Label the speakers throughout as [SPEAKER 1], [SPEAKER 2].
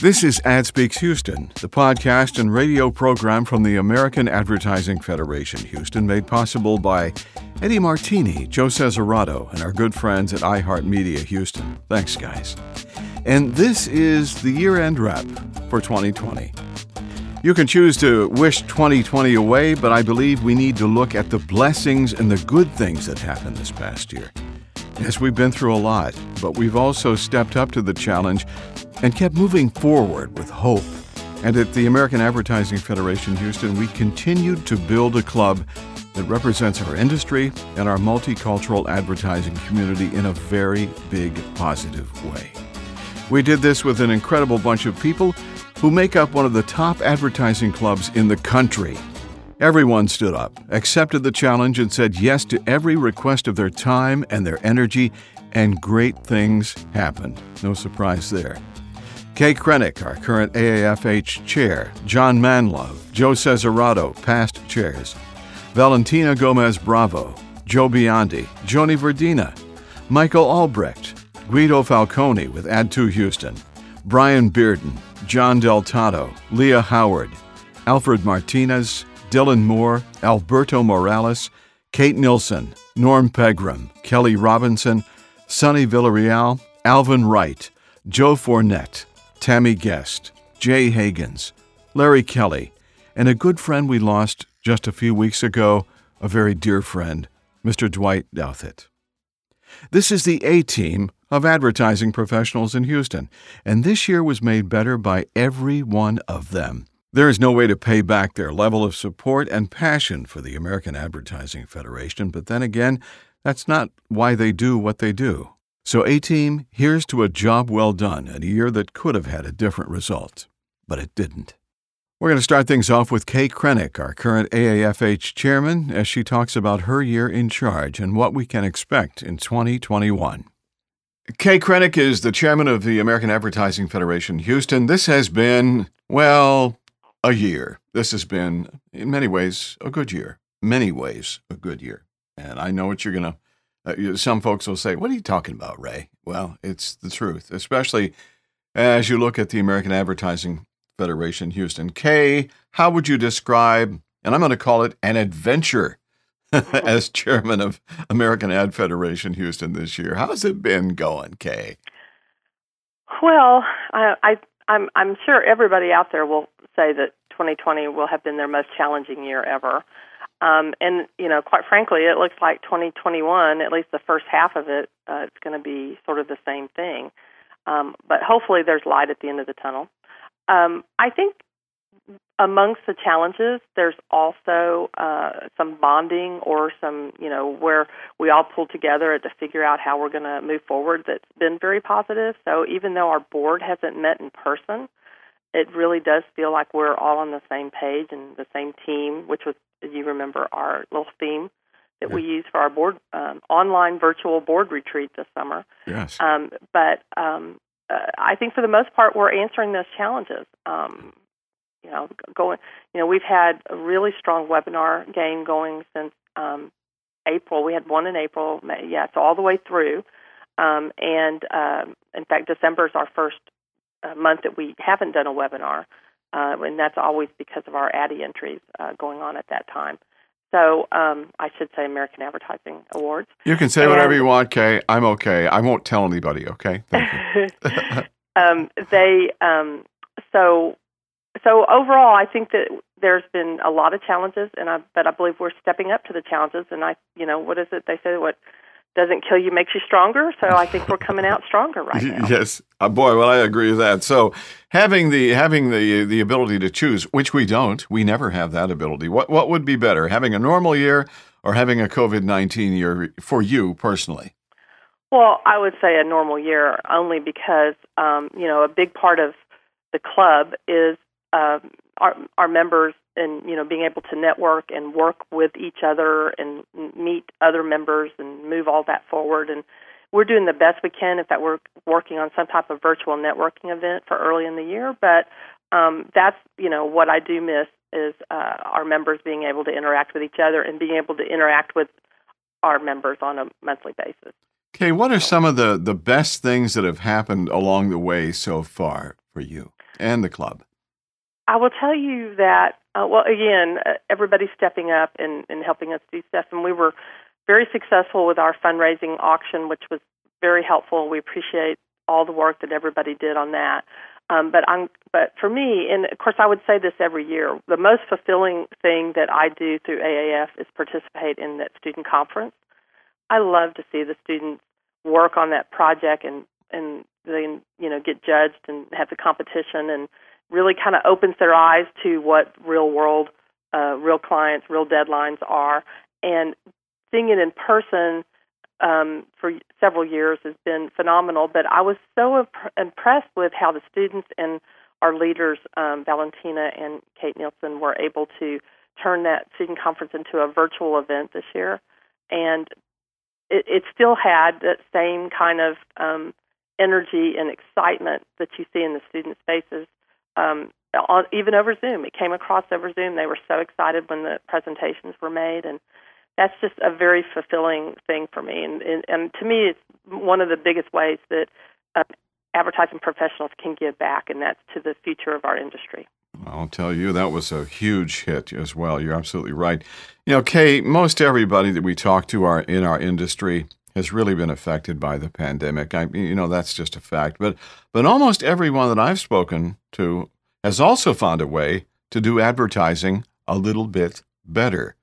[SPEAKER 1] This is Ad Speaks Houston, the podcast and radio program from the American Advertising Federation Houston, made possible by Eddie Martini, Joe Cesarato, and our good friends at iHeartMedia Houston. Thanks, guys. And this is the year end wrap for 2020. You can choose to wish 2020 away, but I believe we need to look at the blessings and the good things that happened this past year. Yes, we've been through a lot, but we've also stepped up to the challenge and kept moving forward with hope. And at the American Advertising Federation Houston, we continued to build a club that represents our industry and our multicultural advertising community in a very big positive way. We did this with an incredible bunch of people who make up one of the top advertising clubs in the country. Everyone stood up, accepted the challenge, and said yes to every request of their time and their energy, and great things happened. No surprise there. Kay Krenick, our current AAFH chair, John Manlove, Joe Cesarato, past chairs, Valentina Gomez Bravo, Joe Biondi, Joni Verdina, Michael Albrecht, Guido Falcone with Ad2 Houston, Brian Bearden, John Deltato, Leah Howard, Alfred Martinez, Dylan Moore, Alberto Morales, Kate Nilsson, Norm Pegram, Kelly Robinson, Sonny Villarreal, Alvin Wright, Joe Fournette, Tammy Guest, Jay Hagens, Larry Kelly, and a good friend we lost just a few weeks ago, a very dear friend, Mr. Dwight Douthit. This is the A team of advertising professionals in Houston, and this year was made better by every one of them. There is no way to pay back their level of support and passion for the American Advertising Federation, but then again, that's not why they do what they do. So, A Team, here's to a job well done and a year that could have had a different result, but it didn't. We're going to start things off with Kay Krenick, our current AAFH chairman, as she talks about her year in charge and what we can expect in 2021. Kay Krenick is the chairman of the American Advertising Federation Houston. This has been, well, a year. This has been, in many ways, a good year. Many ways, a good year. And I know what you're going to, uh, some folks will say, What are you talking about, Ray? Well, it's the truth, especially as you look at the American Advertising Federation Houston. Kay, how would you describe, and I'm going to call it an adventure as chairman of American Ad Federation Houston this year. How's it been going, Kay?
[SPEAKER 2] Well, I, I I'm I'm sure everybody out there will say that 2020 will have been their most challenging year ever. Um, and you know, quite frankly, it looks like 2021, at least the first half of it, uh, it's going to be sort of the same thing. Um, but hopefully, there's light at the end of the tunnel. Um, I think amongst the challenges, there's also uh, some bonding or some, you know, where we all pull together to figure out how we're going to move forward. That's been very positive. So even though our board hasn't met in person, it really does feel like we're all on the same page and the same team, which was, as you remember, our little theme that yeah. we use for our board um, online virtual board retreat this summer.
[SPEAKER 1] Yes.
[SPEAKER 2] Um, but um, uh, I think for the most part, we're answering those challenges. Um, you know, going. You know, we've had a really strong webinar game going since um, April. We had one in April. May, yeah, so all the way through. Um, and um, in fact, December is our first uh, month that we haven't done a webinar, uh, and that's always because of our ADDY entries uh, going on at that time. So um, I should say American Advertising Awards.
[SPEAKER 1] You can say and, whatever you want, Kay. I'm okay. I won't tell anybody. Okay. Thank you.
[SPEAKER 2] um, they um, so so overall, I think that there's been a lot of challenges, and I but I believe we're stepping up to the challenges. And I, you know, what is it they say? What doesn't kill you makes you stronger. So I think we're coming out stronger right now.
[SPEAKER 1] yes, uh, boy, well, I agree with that. So having the having the the ability to choose, which we don't, we never have that ability. What what would be better, having a normal year or having a COVID nineteen year for you personally?
[SPEAKER 2] Well, I would say a normal year only because um, you know a big part of the club is uh, our our members and you know being able to network and work with each other and meet other members and move all that forward and we're doing the best we can if that we're working on some type of virtual networking event for early in the year but um, that's you know what I do miss is uh, our members being able to interact with each other and being able to interact with our members on a monthly basis.
[SPEAKER 1] Okay, what are some of the the best things that have happened along the way so far for you? and the club?
[SPEAKER 2] I will tell you that, uh, well, again, uh, everybody's stepping up and, and helping us do stuff. And we were very successful with our fundraising auction, which was very helpful. We appreciate all the work that everybody did on that. Um, but I'm, but for me, and of course, I would say this every year. The most fulfilling thing that I do through AAF is participate in that student conference. I love to see the students work on that project and and then you know get judged and have the competition and really kind of opens their eyes to what real world, uh, real clients, real deadlines are. And seeing it in person um, for several years has been phenomenal. But I was so imp- impressed with how the students and our leaders, um, Valentina and Kate Nielsen, were able to turn that student conference into a virtual event this year. And it, it still had that same kind of um, energy and excitement that you see in the students' faces um, on, even over Zoom. It came across over Zoom. They were so excited when the presentations were made, and that's just a very fulfilling thing for me. And, and, and to me, it's one of the biggest ways that uh, advertising professionals can give back, and that's to the future of our industry.
[SPEAKER 1] I'll tell you, that was a huge hit as well. You're absolutely right. You know, Kay, most everybody that we talk to are in our industry has really been affected by the pandemic. I, you know, that's just a fact. But but almost everyone that I've spoken to has also found a way to do advertising a little bit better.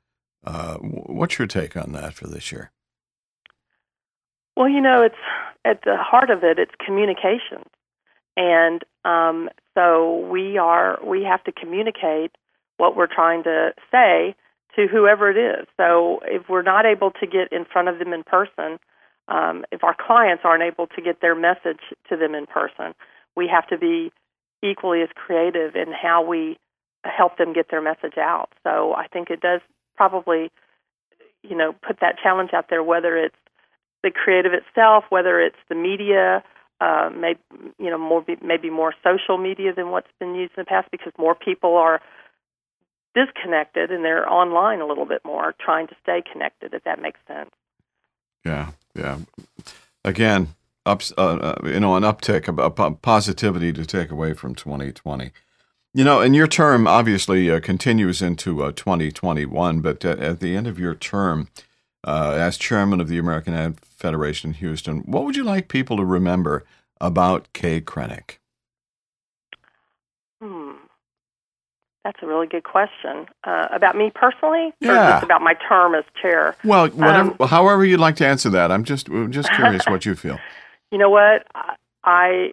[SPEAKER 1] Uh, what's your take on that for this year?
[SPEAKER 2] Well, you know, it's at the heart of it. It's communication, and um, so we are we have to communicate what we're trying to say to whoever it is. So if we're not able to get in front of them in person, um, if our clients aren't able to get their message to them in person, we have to be equally as creative in how we help them get their message out. So I think it does probably, you know, put that challenge out there, whether it's the creative itself, whether it's the media, uh, maybe you know more maybe more social media than what's been used in the past because more people are disconnected and they're online a little bit more, trying to stay connected. If that makes sense.
[SPEAKER 1] Yeah, yeah. Again, ups, uh, uh, you know, an uptick, a, positivity to take away from 2020. You know, and your term obviously uh, continues into uh, 2021, but uh, at the end of your term uh, as chairman of the American Ad Federation in Houston, what would you like people to remember about Kay Krenick?
[SPEAKER 2] That's a really good question. Uh, about me personally,
[SPEAKER 1] yeah.
[SPEAKER 2] or just about my term as chair?
[SPEAKER 1] Well, whatever, um, however you'd like to answer that. I'm just I'm just curious what you feel.
[SPEAKER 2] You know what? I, I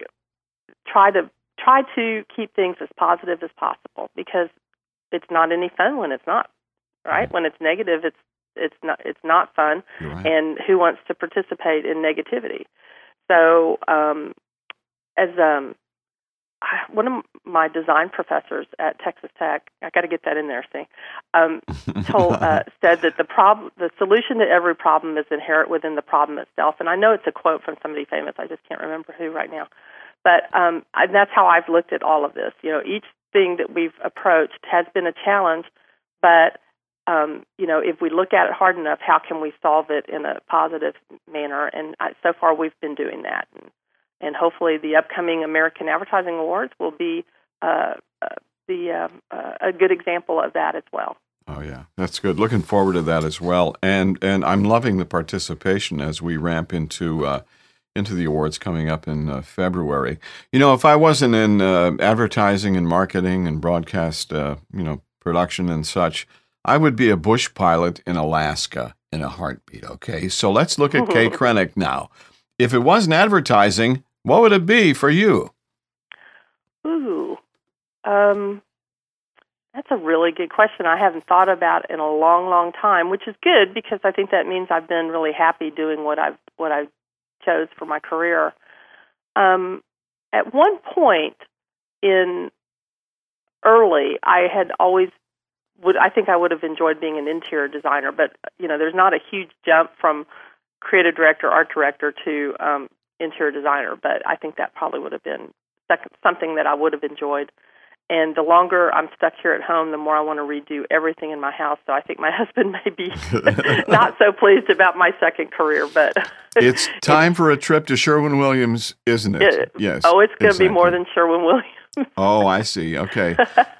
[SPEAKER 2] try to try to keep things as positive as possible because it's not any fun when it's not right. When it's negative, it's it's not it's not fun.
[SPEAKER 1] Right.
[SPEAKER 2] And who wants to participate in negativity? So, um, as um, one of my design professors at Texas Tech, I got to get that in there. See, um, told uh, said that the problem, the solution to every problem is inherent within the problem itself. And I know it's a quote from somebody famous. I just can't remember who right now. But um, and that's how I've looked at all of this. You know, each thing that we've approached has been a challenge, but um, you know, if we look at it hard enough, how can we solve it in a positive manner? And I, so far, we've been doing that. And and hopefully the upcoming American Advertising Awards will be uh, uh, the um, uh, a good example of that as well.
[SPEAKER 1] Oh yeah, that's good. Looking forward to that as well, and and I'm loving the participation as we ramp into uh, into the awards coming up in uh, February. You know, if I wasn't in uh, advertising and marketing and broadcast, you know, production and such, I would be a bush pilot in Alaska in a heartbeat. Okay, so let's look at Kay Krenick now. If it wasn't advertising, what would it be for you?
[SPEAKER 2] Ooh, um, that's a really good question. I haven't thought about in a long, long time, which is good because I think that means I've been really happy doing what I've what I chose for my career. Um, at one point in early, I had always would I think I would have enjoyed being an interior designer, but you know, there's not a huge jump from creative director, art director to um, interior designer, but I think that probably would have been something that I would have enjoyed. And the longer I'm stuck here at home, the more I want to redo everything in my house. So I think my husband may be not so pleased about my second career, but
[SPEAKER 1] it's time for a trip to Sherwin Williams, isn't it? it
[SPEAKER 2] yes. Oh, it's going to exactly. be more than Sherwin Williams.
[SPEAKER 1] Oh, I see. Okay.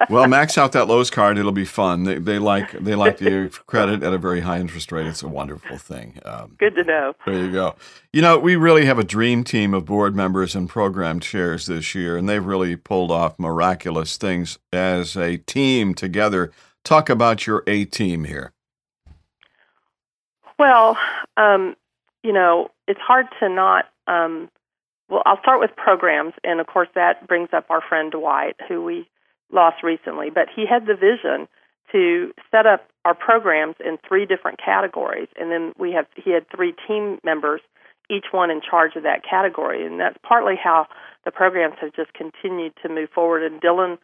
[SPEAKER 1] Well, max out that Lowe's card. It'll be fun. They, they like they like the credit at a very high interest rate. It's a wonderful thing.
[SPEAKER 2] Um, Good to know.
[SPEAKER 1] There you go. You know, we really have a dream team of board members and program chairs this year, and they've really pulled off miraculous things as a team together. Talk about your A team here.
[SPEAKER 2] Well, um, you know, it's hard to not. Um, well, I'll start with programs, and of course, that brings up our friend Dwight, who we lost recently. But he had the vision to set up our programs in three different categories, and then we have he had three team members, each one in charge of that category, and that's partly how the programs have just continued to move forward. And Dylan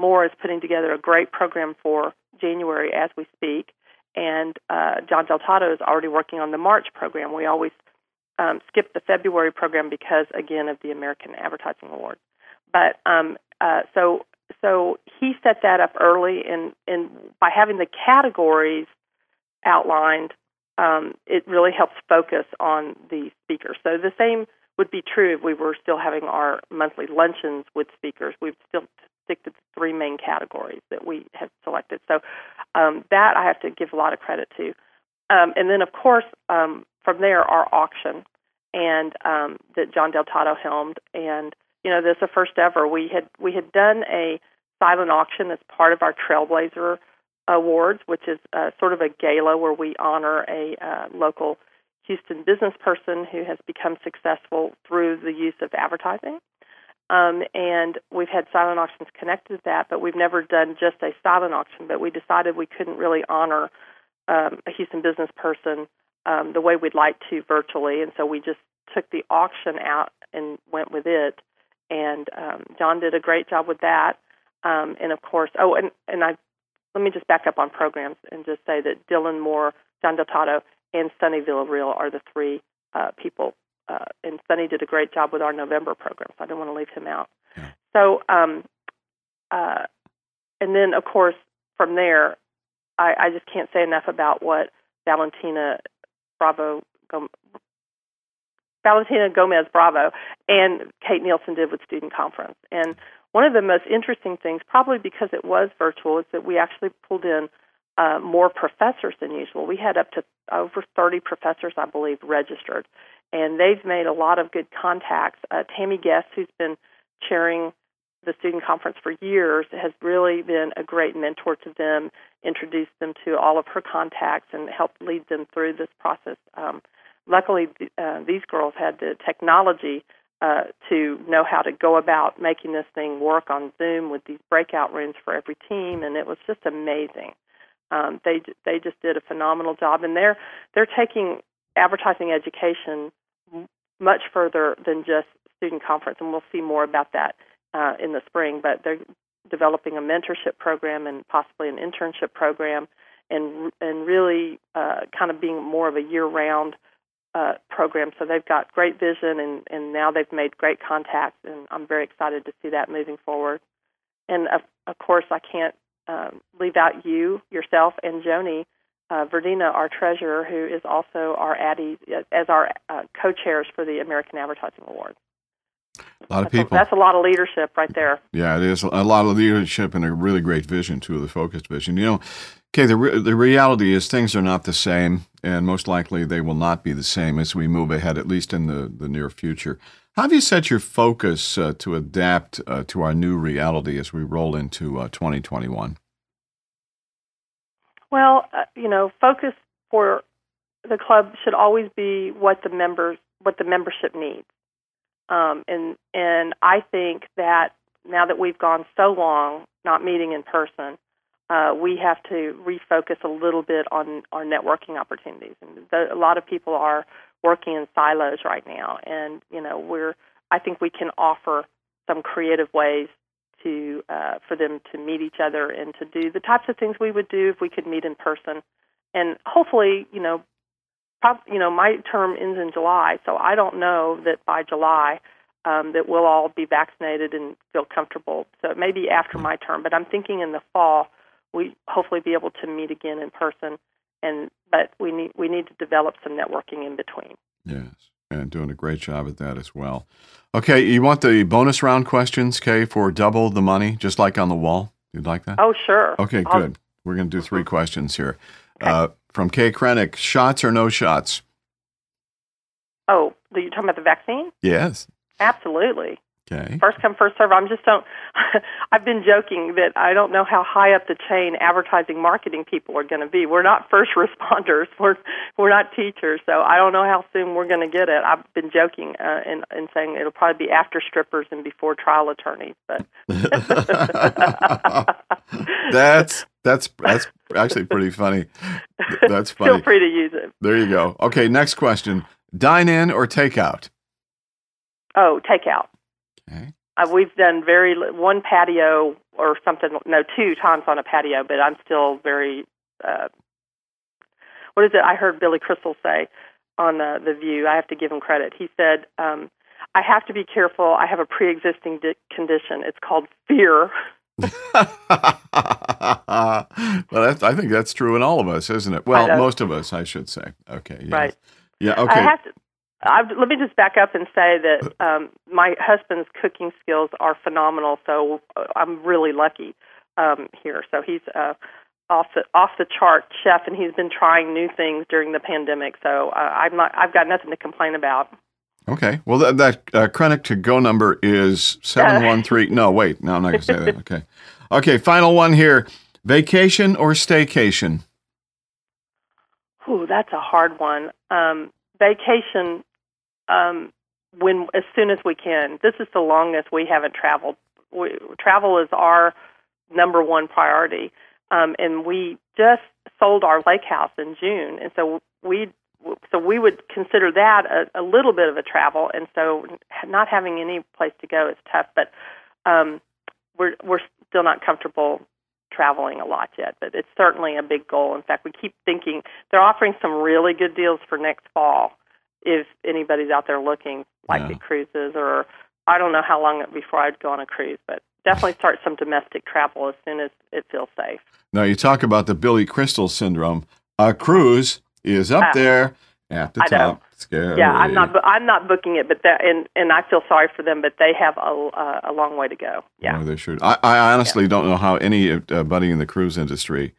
[SPEAKER 2] Moore is putting together a great program for January as we speak and uh, John Del Tato is already working on the March program. We always um, skip the February program because, again, of the American Advertising Awards. But um, uh, so so he set that up early, and and by having the categories outlined, um, it really helps focus on the speakers. So the same would be true if we were still having our monthly luncheons with speakers. We'd still stick to the three main categories that we have selected. So um, that I have to give a lot of credit to. Um, and then, of course, um, from there, our auction and um, that John Del Tato helmed. And you know, this is the first ever. We had we had done a silent auction as part of our Trailblazer Awards, which is uh, sort of a gala where we honor a uh, local Houston business person who has become successful through the use of advertising. Um, and we've had silent auctions connected to that, but we've never done just a silent auction. But we decided we couldn't really honor um, a Houston business person um, the way we'd like to virtually, and so we just took the auction out and went with it. And um, John did a great job with that. Um, and of course, oh, and and I let me just back up on programs and just say that Dylan Moore, John Del Tato, and Sonny Villarreal are the three uh, people uh, and Sonny did a great job with our November program, so I didn't want to leave him out. Yeah. So, um, uh, and then of course from there, I, I just can't say enough about what Valentina Bravo, Valentina Gomez Bravo, and Kate Nielsen did with Student Conference. And one of the most interesting things, probably because it was virtual, is that we actually pulled in uh, more professors than usual. We had up to over 30 professors, I believe, registered and they've made a lot of good contacts. Uh, Tammy Guest, who's been chairing the student conference for years, has really been a great mentor to them, introduced them to all of her contacts, and helped lead them through this process. Um, luckily, uh, these girls had the technology uh, to know how to go about making this thing work on Zoom with these breakout rooms for every team, and it was just amazing. Um, they they just did a phenomenal job, and they're they're taking advertising education much further than just student conference, and we'll see more about that uh, in the spring. But they're developing a mentorship program and possibly an internship program, and and really uh, kind of being more of a year-round uh, program. So they've got great vision, and and now they've made great contacts, and I'm very excited to see that moving forward. And of, of course, I can't um, leave out you yourself and Joni uh, Verdina, our treasurer, who is also our Addy, as our uh, co-chairs for the American Advertising Awards.
[SPEAKER 1] A lot
[SPEAKER 2] of
[SPEAKER 1] people.
[SPEAKER 2] A, that's a lot of leadership right there.
[SPEAKER 1] Yeah, it is a lot of leadership and a really great vision too, the focused vision. You know, okay, the re- the reality is things are not the same, and most likely they will not be the same as we move ahead, at least in the the near future. How have you set your focus uh, to adapt uh, to our new reality as we roll into uh, 2021?
[SPEAKER 2] Well, uh, you know, focus for the club should always be what the members what the membership needs. Um, and and I think that now that we've gone so long not meeting in person, uh, we have to refocus a little bit on our networking opportunities. And the, a lot of people are working in silos right now, and you know we're I think we can offer some creative ways to uh, for them to meet each other and to do the types of things we would do if we could meet in person. And hopefully, you know, you know, my term ends in July, so I don't know that by July um, that we'll all be vaccinated and feel comfortable. So it may be after my term, but I'm thinking in the fall we hopefully be able to meet again in person. And but we need we need to develop some networking in between.
[SPEAKER 1] Yes. and doing a great job at that as well. Okay, you want the bonus round questions, Kay, for double the money, just like on the wall? You'd like that?
[SPEAKER 2] Oh, sure.
[SPEAKER 1] Okay,
[SPEAKER 2] I'll-
[SPEAKER 1] good. We're going to do three
[SPEAKER 2] Mhm.
[SPEAKER 1] questions here.
[SPEAKER 2] Okay.
[SPEAKER 1] Uh, from Kay Krennick, shots or no shots?
[SPEAKER 2] Oh, are you talking about the vaccine?
[SPEAKER 1] Yes.
[SPEAKER 2] Absolutely.
[SPEAKER 1] Okay.
[SPEAKER 2] First come, first serve. I'm just don't. I've been joking that I don't know how high up the chain advertising marketing people are going to be. We're not first responders. We're we're not teachers, so I don't know how soon we're going to get it. I've been joking uh, and and saying it'll probably be after strippers and before trial attorneys. But
[SPEAKER 1] that's that's that's actually pretty funny. That's funny.
[SPEAKER 2] feel free to use it.
[SPEAKER 1] There you go. Okay, next question. Dine in or take out?
[SPEAKER 2] Oh, takeout.
[SPEAKER 1] Okay.
[SPEAKER 2] Uh, we've done very one patio or something. No, two times on a patio, but I'm still very. Uh, what is it? I heard Billy Crystal say on uh, the View. I have to give him credit. He said, um, "I have to be careful. I have a pre-existing di- condition. It's called fear."
[SPEAKER 1] well, that's, I think that's true in all of us, isn't it? Well, most of us, I should say. Okay. yes.
[SPEAKER 2] Right.
[SPEAKER 1] Yeah.
[SPEAKER 2] I
[SPEAKER 1] Okay.
[SPEAKER 2] have to. I, let me just back up and say that um, my husband's cooking skills are phenomenal. So uh, I'm really lucky um, here. So he's uh, off the off the chart chef, and he's been trying new things during the pandemic. So uh, I'm not. I've got nothing to complain about.
[SPEAKER 1] Okay. Well, that, that uh, Krennic to go number is 713. no, wait. No, I'm not going to say that. Okay. Okay. Final one here vacation or staycation?
[SPEAKER 2] Ooh, that's a hard one. Um, vacation, um, when as soon as we can. This is the longest we haven't traveled. We, travel is our number one priority, um, and we just sold our lake house in June, and so we so we would consider that a, a little bit of a travel, and so not having any place to go is tough. But um, we're we're still not comfortable traveling a lot yet, but it's certainly a big goal. In fact, we keep thinking they're offering some really good deals for next fall. If anybody's out there looking, like
[SPEAKER 1] Yeah.
[SPEAKER 2] at cruises, or I don't know how long before I'd go on a cruise, but definitely start some domestic travel as soon as it feels safe.
[SPEAKER 1] Now, you talk about the Billy Crystal syndrome. A cruise is up
[SPEAKER 2] Ah.
[SPEAKER 1] there at the
[SPEAKER 2] I know.
[SPEAKER 1] top. Scary.
[SPEAKER 2] Yeah, I'm not. I'm not booking it, but that and and I feel sorry for them, but they have a uh, a long way to go. Yeah.
[SPEAKER 1] They should. I, I honestly don't know how any uh, buddy in the cruise industry,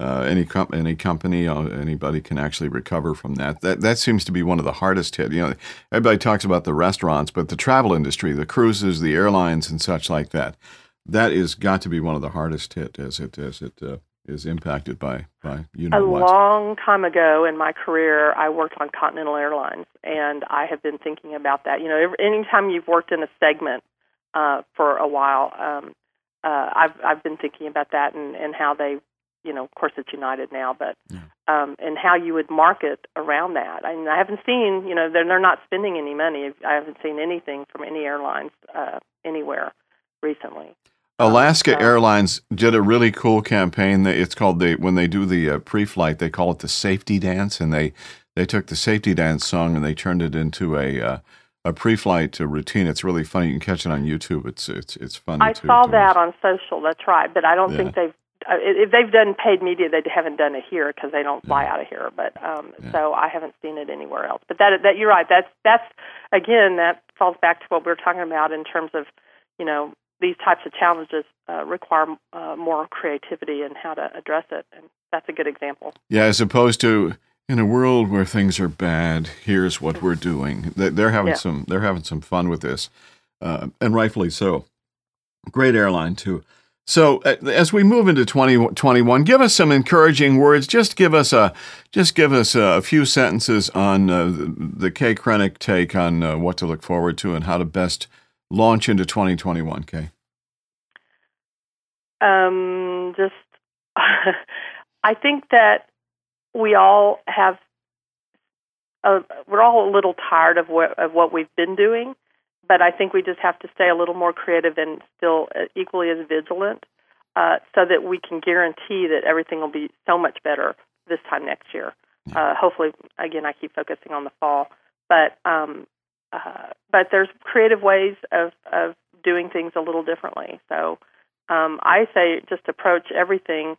[SPEAKER 1] uh, any com- any company, uh, anybody can actually recover from that. That that seems to be one of the hardest hit. You know, everybody talks about the restaurants, but the travel industry, the cruises, the airlines, and such like that, that is got to be one of the hardest hit as it as it uh, is impacted by by you
[SPEAKER 2] A
[SPEAKER 1] know what.
[SPEAKER 2] long time ago in my career, I worked on Continental Airlines, and I have been thinking about that. You know, anytime you've worked in a segment uh, for a while, um, uh, I've I've been thinking about that and and how they, you know, of course it's United now, but
[SPEAKER 1] Yeah.
[SPEAKER 2] um, and how you would market around that. I mean, I haven't seen, you know, they're they're not spending any money. I haven't seen anything from any airlines uh, anywhere recently.
[SPEAKER 1] Alaska
[SPEAKER 2] Uh,
[SPEAKER 1] Airlines did a really cool campaign. It's called the when they do the uh, pre-flight, they call it the safety dance, and they they took the safety dance song and they turned it into a uh, a pre-flight uh, routine. It's really funny. You can catch it on YouTube. It's it's it's funny.
[SPEAKER 2] I
[SPEAKER 1] to-
[SPEAKER 2] saw that on social. That's right, but I don't
[SPEAKER 1] Yeah.
[SPEAKER 2] think they've. Uh, if they've done paid media, they haven't done it here because they don't fly
[SPEAKER 1] Yeah.
[SPEAKER 2] out of here. But um,
[SPEAKER 1] Yeah.
[SPEAKER 2] so I haven't seen it anywhere else. But that that you're right. That's that's again that falls back to what we were talking about in terms of you know these types of challenges uh, require uh, more creativity and how to address it, and that's a good example.
[SPEAKER 1] Yeah, as opposed to in a world where things are bad, here's what we're doing. They- They're having
[SPEAKER 2] Yeah.
[SPEAKER 1] some they're having some fun with this, uh, and rightfully so. Great airline too. So uh, as we move into 2021, give us some encouraging words. Just give us a just give us a, few sentences on uh, the, Kay Krennic take on uh, what to look forward to and how to best launch into 2021. Kay.
[SPEAKER 2] Um, just, I think that we all have, uh, we're all a little tired of what of what we've been doing, but I think we just have to stay a little more creative and still uh, equally as vigilant, uh, so that we can guarantee that everything will be so much better this time next year. Uh, hopefully, again, I keep focusing on the fall, but um, uh, but there's creative ways of of doing things a little differently. So um, I say just approach everything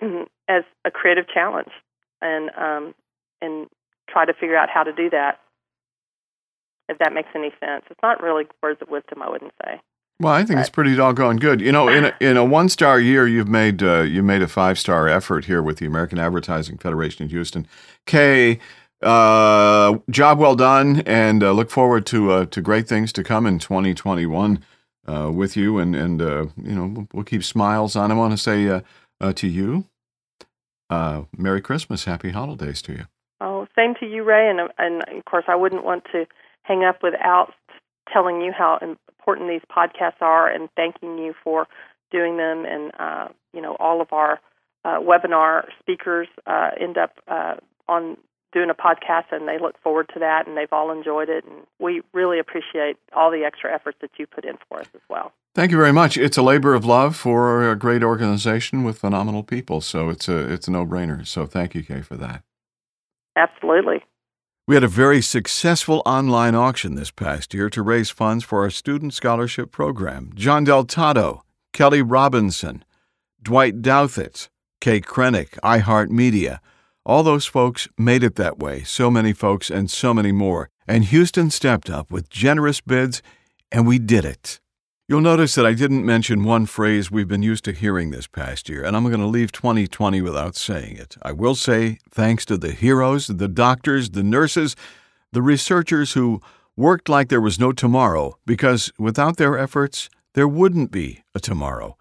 [SPEAKER 2] as a creative challenge and um, and try to figure out how to do that. if that makes any sense. It's not really words of wisdom, I wouldn't say.
[SPEAKER 1] Well, I think but. it's pretty doggone good. You know, in a, in a one star year, you've made uh, you made a five star effort here with the American Advertising Federation in Houston. Kay, uh, job well done, and uh, look forward to uh, to great things to come in 2021 uh, with you, and and uh, you know we'll keep smiles on. I want to say to you, Merry Christmas, Happy Holidays to you.
[SPEAKER 2] Oh, same to you, Ray, and and of course I wouldn't want to hang up without telling you how important these podcasts are and thanking you for doing them. And you know all of our webinar speakers end up on doing a podcast and they look forward to that and they've all enjoyed it and we really appreciate all the extra efforts that you put in for us as well.
[SPEAKER 1] Thank you very much. It's a labor of love for a great organization with phenomenal people, so it's a it's a no-brainer. So thank you, Kay, for that.
[SPEAKER 2] Absolutely.
[SPEAKER 1] We had a very successful online auction this past year to raise funds for our student scholarship program. John Del Tato, Kelly Robinson, Dwight Douthit, Kay Krennick, iHeartMedia, all those folks made it that way, so many folks and so many more. And Houston stepped up with generous bids, and we did it. You'll notice that I didn't mention one phrase we've been used to hearing this past year, and I'm going to leave 2020 without saying it. I will say thanks to the heroes, the doctors, the nurses, the researchers who worked like there was no tomorrow, because without their efforts, there wouldn't be a tomorrow.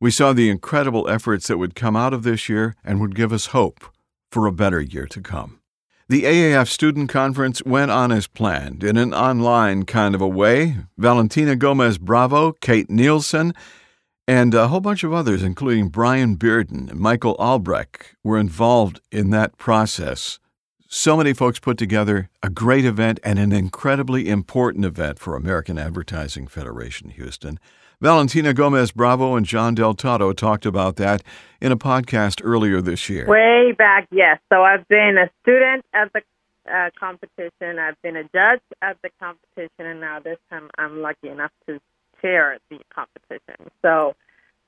[SPEAKER 1] We saw the incredible efforts that would come out of this year and would give us hope for a better year to come. The AAF Student Conference went on as planned in an online kind of a way. Valentina Gomez Bravo, Kate Nielsen, and a whole bunch of others, including Brian Bearden and Michael Albrecht, were involved in that process. So many folks put together a great event and an incredibly important event for American Advertising Federation Houston. Valentina Gomez Bravo and John Del Tato talked about that in a podcast earlier this year.
[SPEAKER 3] Way back, yes. So I've been a student at the uh, competition, I've been a judge at the competition, and now this time I'm lucky enough to chair the competition. So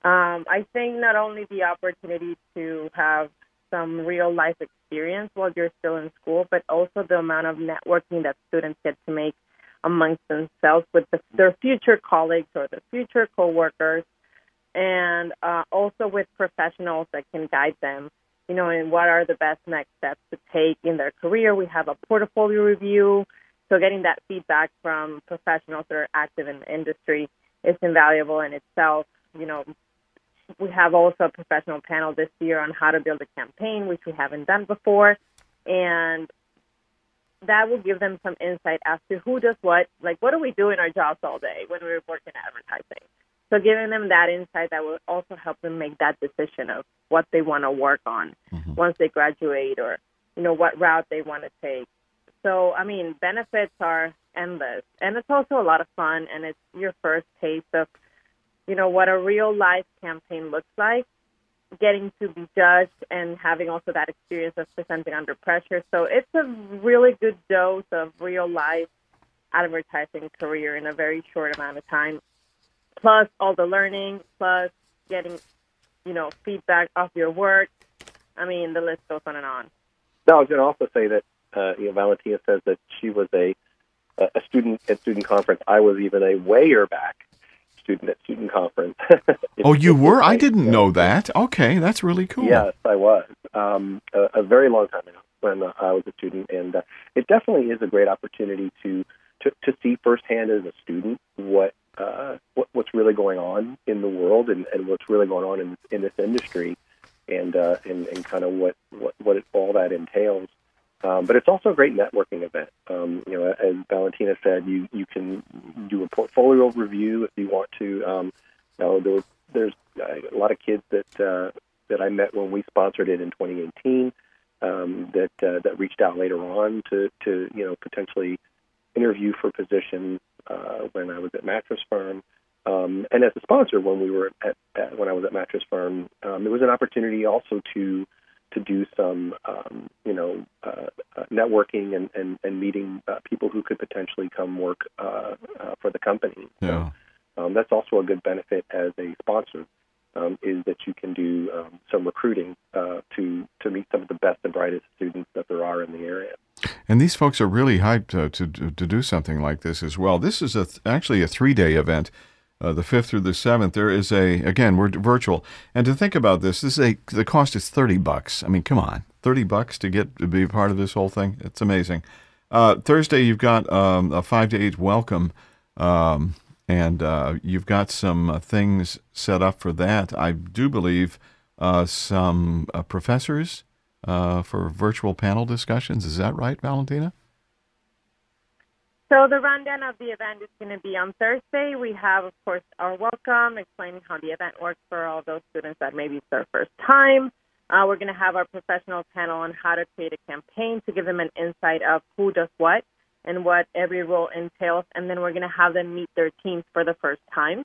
[SPEAKER 3] um, I think not only the opportunity to have some real life experience while you're still in school, but also the amount of networking that students get to make amongst themselves with the, their future colleagues or their future coworkers, and uh, also with professionals that can guide them, you know, in what are the best next steps to take in their career. We have a portfolio review, so getting that feedback from professionals that are active in the industry is invaluable in itself. You know, we have also a professional panel this year on how to build a campaign, which we haven't done before. And that will give them some insight as to who does what, like what do we do in our jobs all day when we're working advertising. So giving them that insight that will also help them make that decision of what they want to work on mm-hmm. once they graduate or, you know, what route they want to take. So, I mean, benefits are endless. And it's also a lot of fun and it's your first taste of, you know, what a real life campaign looks like getting to be judged and having also that experience of presenting under pressure. So it's a really good dose of real life advertising career in a very short amount of time. Plus all the learning, plus getting, you know, feedback of your work. I mean, the list goes on and on.
[SPEAKER 4] No, I was going to also say that uh, you know, Valentina says that she was a a student at student conference. I was even a wayer back student at student conference.
[SPEAKER 1] oh, you were? I didn't know that. Okay, that's really cool.
[SPEAKER 4] Yes, I was. Um, a, a, very long time ago when uh, I was a student, and uh, it definitely is a great opportunity to to, to see firsthand as a student what, uh, what what's really going on in the world and, and what's really going on in in this industry, and uh, and, and kind of what what what it, all that entails. Um, but it's also a great networking event. Um, you know, as Valentina said, you you can do a portfolio review if you want to. Um, you know, there, there's a lot of kids that uh, that I met when we sponsored it in 2018 um, that uh, that reached out later on to to you know potentially interview for positions uh, when I was at Mattress Firm. Um, and as a sponsor, when we were at, at when I was at Mattress Firm, um, it was an opportunity also to to do some, um, you know, uh, uh, networking and, and, and meeting uh, people who could potentially come work uh, uh, for the company.
[SPEAKER 1] Yeah.
[SPEAKER 4] So, um, that's also a good benefit as a sponsor. Um, is that you can do um, some recruiting uh, to to meet some of the best and brightest students that there are in the area.
[SPEAKER 1] And these folks are really hyped uh, to, to, to do something like this as well. This is a th- actually a three day event. Uh, the fifth through the seventh, there is a again we're virtual, and to think about this, this is a the cost is thirty bucks. I mean, come on, thirty bucks to get to be part of this whole thing. It's amazing. Uh, Thursday, you've got um, a five to eight welcome, um, and uh, you've got some uh, things set up for that. I do believe uh, some uh, professors for virtual panel discussions. Is that right, Valentina?
[SPEAKER 3] So the rundown of the event is going to be on Thursday. We have, of course, our welcome, explaining how the event works for all those students that maybe it's their first time. Uh, we're going to have our professional panel on how to create a campaign to give them an insight of who does what and what every role entails. And then we're going to have them meet their teams for the first time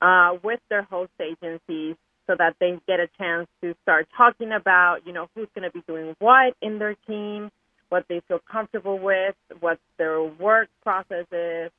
[SPEAKER 3] uh, with their host agencies so that they get a chance to start talking about, you know, who's going to be doing what in their team, what they feel comfortable with, what their work process is,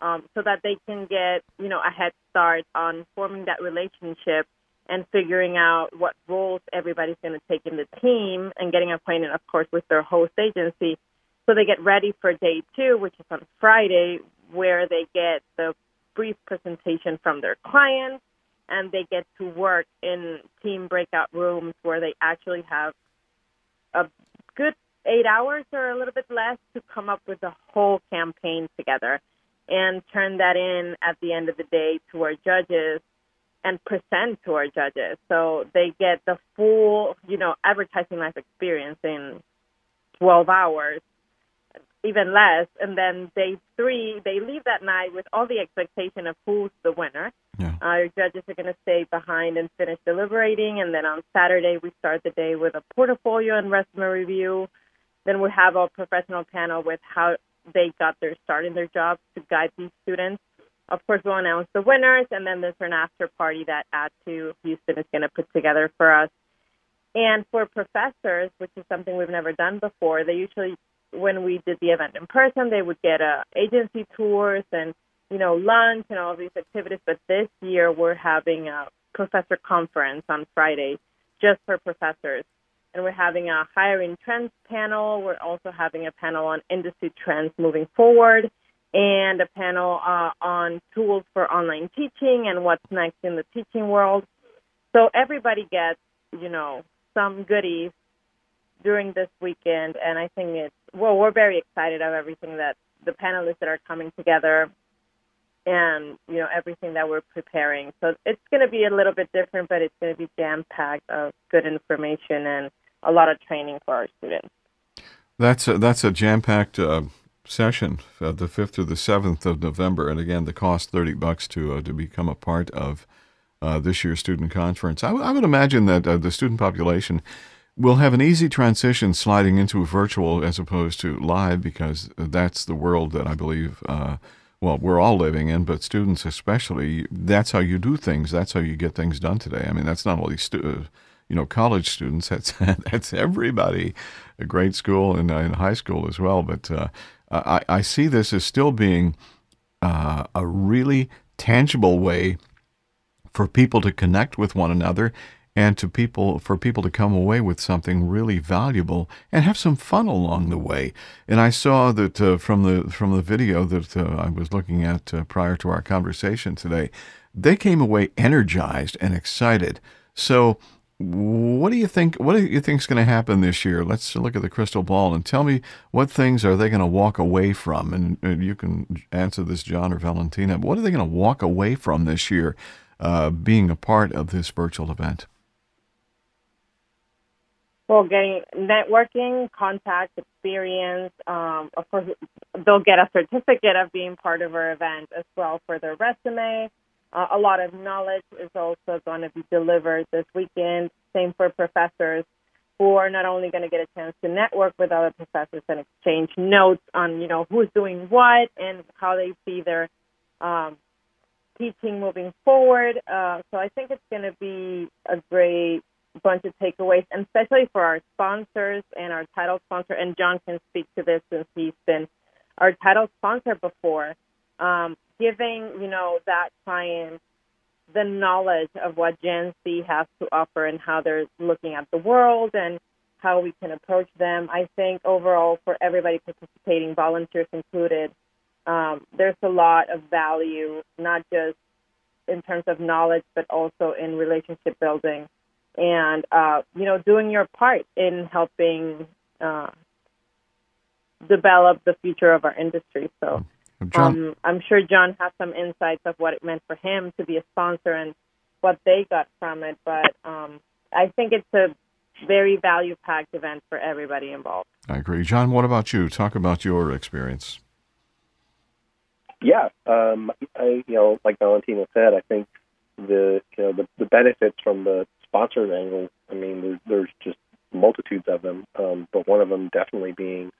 [SPEAKER 3] um, so that they can get, you know, a head start on forming that relationship and figuring out what roles everybody's going to take in the team and getting acquainted, of course, with their host agency. So they get ready for day two, which is on Friday, where they get the brief presentation from their clients and they get to work in team breakout rooms where they actually have a good eight hours or a little bit less to come up with a whole campaign together and turn that in at the end of the day to our judges and present to our judges. So they get the full, you know, advertising life experience in 12 hours, even less. And then day three, they leave that night with all the expectation of who's the winner.
[SPEAKER 1] Yeah.
[SPEAKER 3] Uh, our judges are going to stay behind and finish deliberating. And then on Saturday, we start the day with a portfolio and resume review then we have a professional panel with how they got their start in their jobs to guide these students. Of course, we'll announce the winners, and then there's an after party that Add to Houston is going to put together for us. And for professors, which is something we've never done before, they usually, when we did the event in person, they would get uh, agency tours and you know lunch and all these activities. But this year, we're having a professor conference on Friday just for professors and we're having a hiring trends panel. We're also having a panel on industry trends moving forward and a panel uh, on tools for online teaching and what's next in the teaching world. So everybody gets, you know, some goodies during this weekend, and I think it's well, we're very excited of everything that the panelists that are coming together and you know everything that we're preparing. So it's going to be a little bit different, but it's going to be jam packed of good information and a lot of training for our students.
[SPEAKER 1] That's a, that's a jam packed uh, session, uh, the fifth to the seventh of November, and again, the cost thirty bucks to uh, to become a part of uh, this year's student conference. I, w- I would imagine that uh, the student population will have an easy transition sliding into virtual as opposed to live because that's the world that I believe. Uh, well, we're all living in, but students especially. That's how you do things. That's how you get things done today. I mean, that's not only stu- you know college students. That's that's everybody, a grade school and in high school as well. But uh, I, I see this as still being uh, a really tangible way for people to connect with one another and to people for people to come away with something really valuable and have some fun along the way. And I saw that uh, from the from the video that uh, I was looking at uh, prior to our conversation today, they came away energized and excited. So what do you think? What do you think is going to happen this year? Let's look at the crystal ball and tell me what things are they going to walk away from. And, you can answer this, John or Valentina. What are they going to walk away from this year, uh, being a part of this virtual event?
[SPEAKER 3] Well, getting networking, contact, experience. Um, of course, they'll get a certificate of being part of our event as well for their resume. Uh, a lot of knowledge is also going to be delivered this weekend. Same for professors who are not only going to get a chance to network with other professors and exchange notes on, you know, who's doing what and how they see their um, teaching moving forward. Uh, so I think it's going to be a great bunch of takeaways, and especially for our sponsors and our title sponsor. And John can speak to this since he's been our title sponsor before. Um, giving, you know, that client the knowledge of what Gen Z has to offer and how they're looking at the world and how we can approach them. I think overall, for everybody participating, volunteers included, um, there's a lot of value, not just in terms of knowledge, but also in relationship building and, uh, you know, doing your part in helping uh, develop the future of our industry. So
[SPEAKER 1] John,
[SPEAKER 3] um, I'm sure John has some insights of what it meant for him to be a sponsor and what they got from it. But um, I think it's a very value packed event for everybody involved.
[SPEAKER 1] I agree. John, what about you? Talk about your experience.
[SPEAKER 4] Yeah, um, I, you know, like Valentina said, I think the you know the, the benefits from the sponsor angle. I mean, there's, there's just multitudes of them, um, but one of them definitely being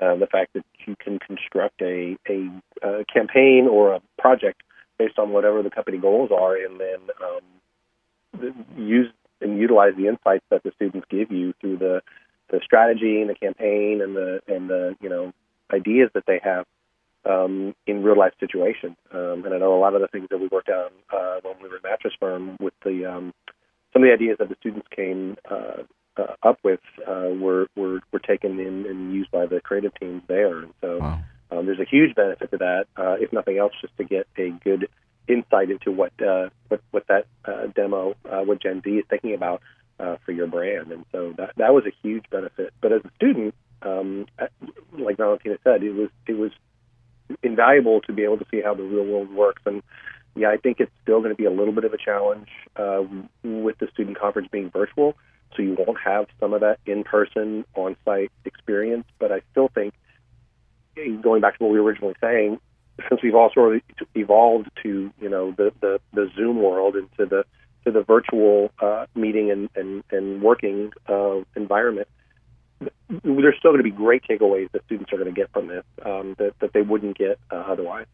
[SPEAKER 4] uh, the fact that you can construct a, a, a campaign or a project based on whatever the company goals are, and then um, use and utilize the insights that the students give you through the the strategy and the campaign and the and the you know ideas that they have um, in real life situations. Um, and I know a lot of the things that we worked on uh, when we were at Mattress Firm with the um, some of the ideas that the students came uh, uh, up with uh, were, were were taken in and used by the creative teams there. And so
[SPEAKER 1] Wow.
[SPEAKER 4] um, there's a huge benefit to that, uh, if nothing else, just to get a good insight into what uh, what what that uh, demo, uh, what Gen Z is thinking about uh, for your brand. And so that that was a huge benefit. But as a student, um, like Valentina said, it was it was invaluable to be able to see how the real world works. And yeah, I think it's still going to be a little bit of a challenge uh, with the student conference being virtual. So you won't have some of that in-person, on-site experience. But I still think, going back to what we were originally saying, since we've all sort of evolved to you know the the, the Zoom world and to the to the virtual uh, meeting and and, and working uh, environment, there's still going to be great takeaways that students are going to get from this um, that that they wouldn't get uh, otherwise.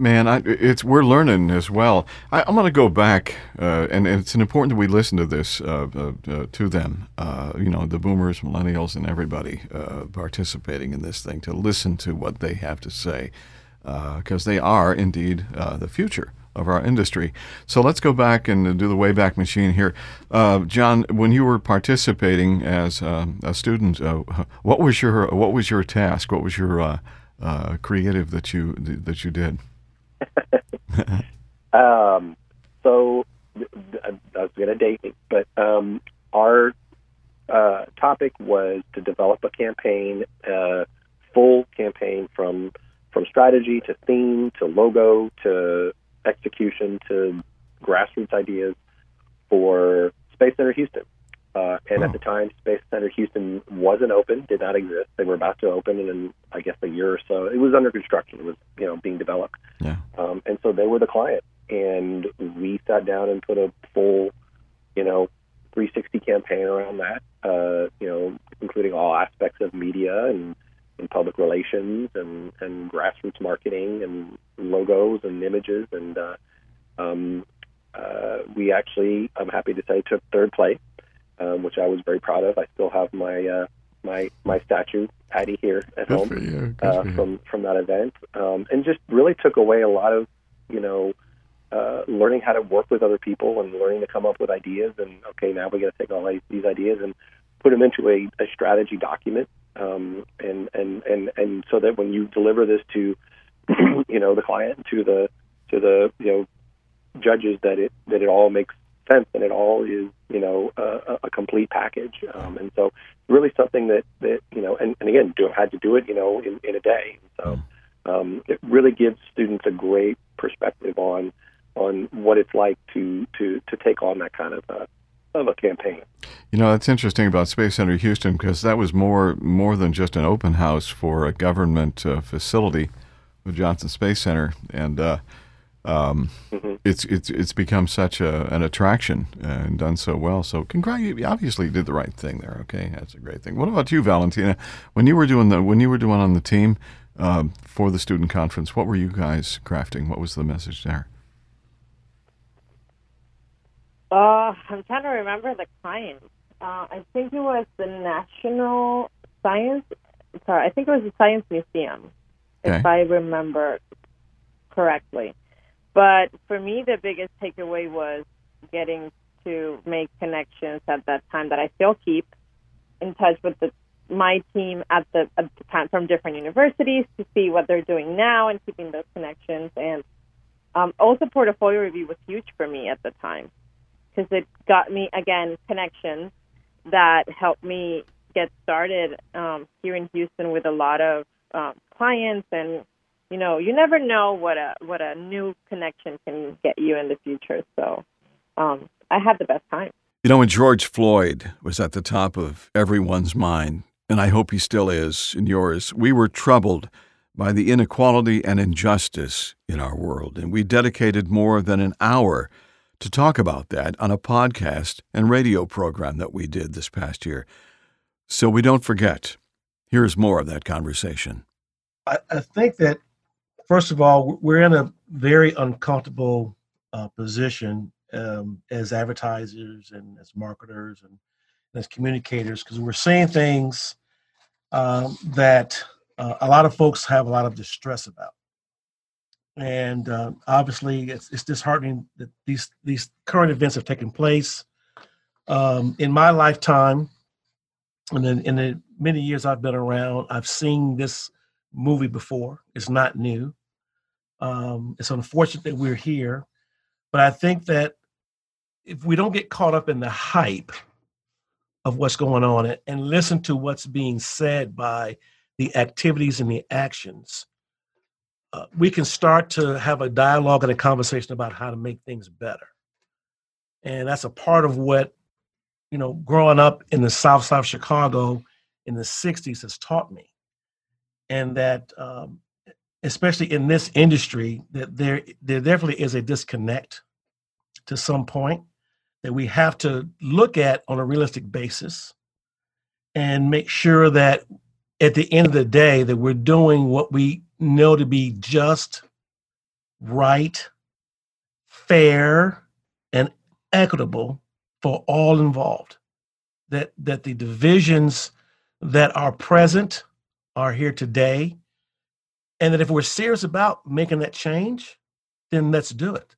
[SPEAKER 1] Man, I, it's we're learning as well. I, I'm going to go back, uh, and, and it's important that we listen to this uh, uh, uh, to them. Uh, you know, the boomers, millennials, and everybody uh, participating in this thing to listen to what they have to say, because they are indeed the future of our industry. So let's go back and do the Wayback Machine here, John. When you were participating as um, a student, what was your what was your task? What was your creative that you that you did?
[SPEAKER 4] um, so I was going to date me, but um, our uh, topic was to develop a campaign, uh, full campaign from from strategy to theme to logo to execution to grassroots ideas for Space Center Houston. Uh, and
[SPEAKER 1] Oh.
[SPEAKER 4] at the time, Space Center Houston wasn't open, did not exist. They were about to open in, I guess, a year or so. It was under construction. It was, you know, being developed.
[SPEAKER 1] Yeah.
[SPEAKER 4] Um, and so they were the client, and we sat down and put a full, you know, 360 campaign around that. Uh, you know, including all aspects of media and, and public relations and, and grassroots marketing and logos and images. And uh, um, uh, we actually, I'm happy to say, took third place, um, which I was very proud of. I still have my uh, my my statue, Patty, here at
[SPEAKER 1] Good
[SPEAKER 4] home
[SPEAKER 1] for you. Good
[SPEAKER 4] uh, from from that event, um, and just really took away a lot of you know uh, learning how to work with other people and learning to come up with ideas. And okay, now we got to take all these- these ideas and put them into a, a strategy document, um, and and and and so that when you deliver this to you know the client to the to the you know judges that it that it all makes sense and it all is you know a, a complete package. Um, and so really something that that you know and, and again do had to do it you know in, in a day. So um, it really gives students a great perspective on on what it's like to to to take on that kind of a, of a campaign.
[SPEAKER 1] You know, that's interesting about Space Center Houston because that was more more than just an open house for a government uh, facility, the Johnson Space Center, and uh, um, it's it's it's become such a, an attraction and done so well. So, congrat! You obviously did the right thing there. Okay, that's a great thing. What about you, Valentina? When you were doing the when you were doing on the team um, for the student conference, what were you guys crafting? What was the message there?
[SPEAKER 3] Uh, I'm trying to remember the client. Uh, I think it was the National Science. Sorry, I think it was the Science Museum, if I remember correctly. But for me, the biggest takeaway was getting to make connections at that time that I still keep in touch with the my team at the, at the time from different universities to see what they're doing now and keeping those connections. And um, also, portfolio review was huge for me at the time because it got me again connections that helped me get started um, here in Houston with a lot of um, clients and you know you never know what a what a new connection can get you in the future so um, I had the best time.
[SPEAKER 1] You know, when George Floyd was at the top of everyone's mind, and I hope he still is in yours, we were troubled by the inequality and injustice in our world. And we dedicated more than an hour to talk about that on a podcast and radio program that we did this past year. So we don't forget. Here's more of that conversation.
[SPEAKER 5] I, I think that, first of all, we're in a very uncomfortable uh, position um, as advertisers and as marketers and, as communicators because we're saying things um, that uh, a lot of folks have a lot of distress about. And uh, obviously, it's, it's disheartening that these these current events have taken place. Um, in my lifetime, and in, in the many years I've been around, I've seen this movie before. It's not new. Um, it's unfortunate that we're here, but I think that if we don't get caught up in the hype of what's going on and listen to what's being said by the activities and the actions, uh, we can start to have a dialogue and a conversation about how to make things better. And that's a part of what, you know, growing up in the South Side of Chicago in the 60s has taught me. And that, um, especially in this industry, that there, there definitely is a disconnect to some point that we have to look at on a realistic basis and make sure that at the end of the day that we're doing what we know to be just right fair and equitable for all involved. That that the divisions that are present are here today and that if we're serious about making that change then let's do it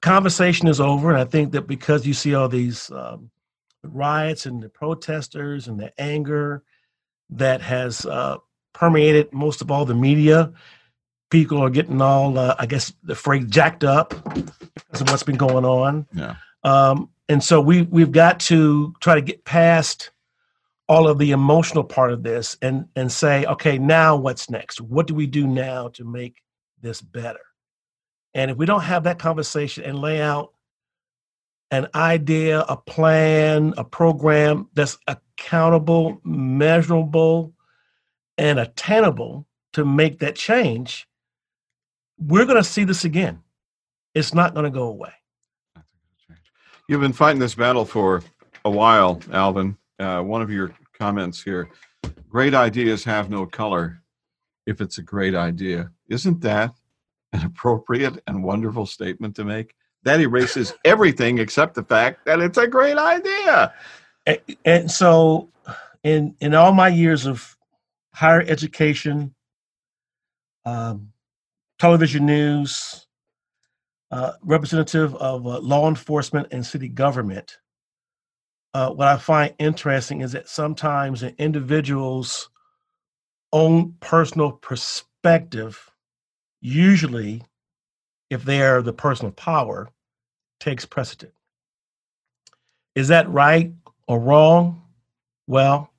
[SPEAKER 5] conversation is over, and I think that because you see all these um, riots and the protesters and the anger that has uh, permeated most of all the media, people are getting all, uh, I guess, the freight jacked up because of what's been going on.
[SPEAKER 1] Yeah.
[SPEAKER 5] Um, and so we we've got to try to get past all of the emotional part of this and and say, okay, now what's next? What do we do now to make this better? And if we don't have that conversation and lay out an idea, a plan, a program that's accountable, measurable, and attainable to make that change, we're going to see this again. It's not going to go away.
[SPEAKER 1] You've been fighting this battle for a while, Alvin. Uh, one of your comments here great ideas have no color if it's a great idea. Isn't that an appropriate and wonderful statement to make? That erases everything except the fact that it's a great idea.
[SPEAKER 5] And, and so, in in all my years of higher education, um, television news, uh, representative of uh, law enforcement and city government, uh, what I find interesting is that sometimes an individual's own personal perspective usually, if they are the person of power, takes precedent. Is that right or wrong? Well,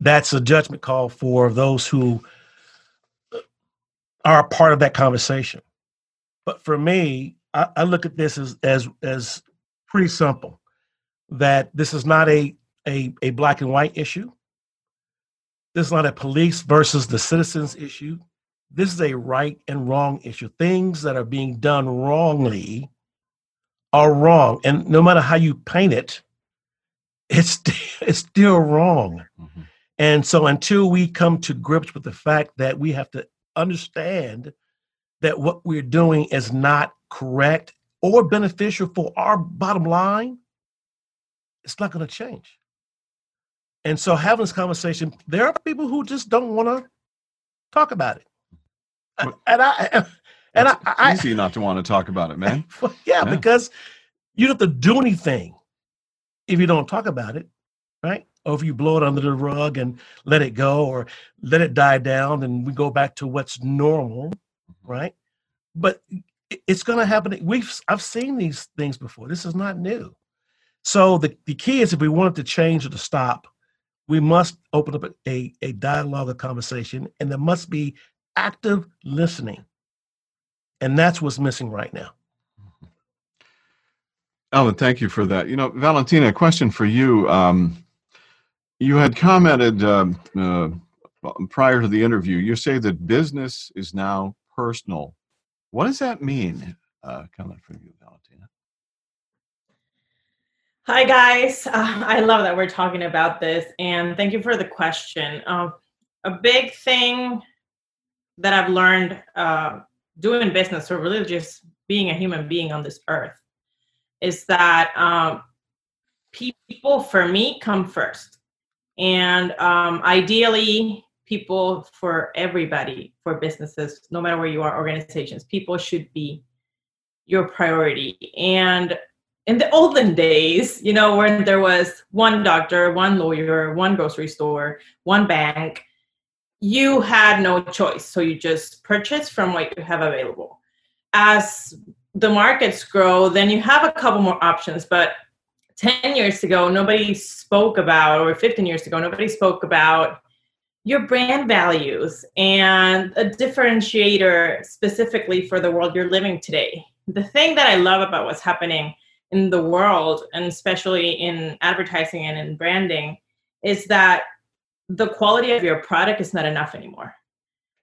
[SPEAKER 5] that's a judgment call for those who are a part of that conversation. But for me, I, I look at this as, as as pretty simple. That this is not a, a, a black and white issue. This is not a police versus the citizens issue this is a right and wrong issue. Things that are being done wrongly are wrong. And no matter how you paint it, it's, it's still wrong. Mm-hmm. And so until we come to grips with the fact that we have to understand that what we're doing is not correct or beneficial for our bottom line, it's not going to change. And so having this conversation, there are people who just don't want to talk about it and I and I, I,
[SPEAKER 1] easy not to want to talk about it, man.
[SPEAKER 5] yeah, yeah, because you don't have to do anything if you don't talk about it. right? Or if you blow it under the rug and let it go or let it die down and we go back to what's normal, mm-hmm. right? But it's going to happen. We've I've seen these things before. This is not new. So the, the key is if we want to change or to stop, we must open up a, a dialogue, a conversation, and there must be active listening. And that's what's missing right now.
[SPEAKER 1] Alan, thank you for that. You know, Valentina, a question for you. Um, you had commented um, uh, prior to the interview, you say that business is now personal. What does that mean? Uh, coming from you, Valentina.
[SPEAKER 6] Hi, guys. Uh, I love that we're talking about this, and thank you for the question. Uh, a big thing that I've learned uh, doing business, or really just being a human being on this earth, is that um, people, for me, come first. And um, ideally, people for everybody, for businesses, no matter where you are, organizations, people should be your priority. And in the olden days, you know, when there was one doctor, one lawyer, one grocery store, one bank, you had no choice. So you just purchase from what you have available. As the markets grow, then you have a couple more options. But 10 years ago, nobody spoke about, or 15 years ago, nobody spoke about your brand values and a differentiator specifically for the world you're living today. The thing that I love about what's happening in the world, and especially in advertising and in branding, is that the quality of your product is not enough anymore.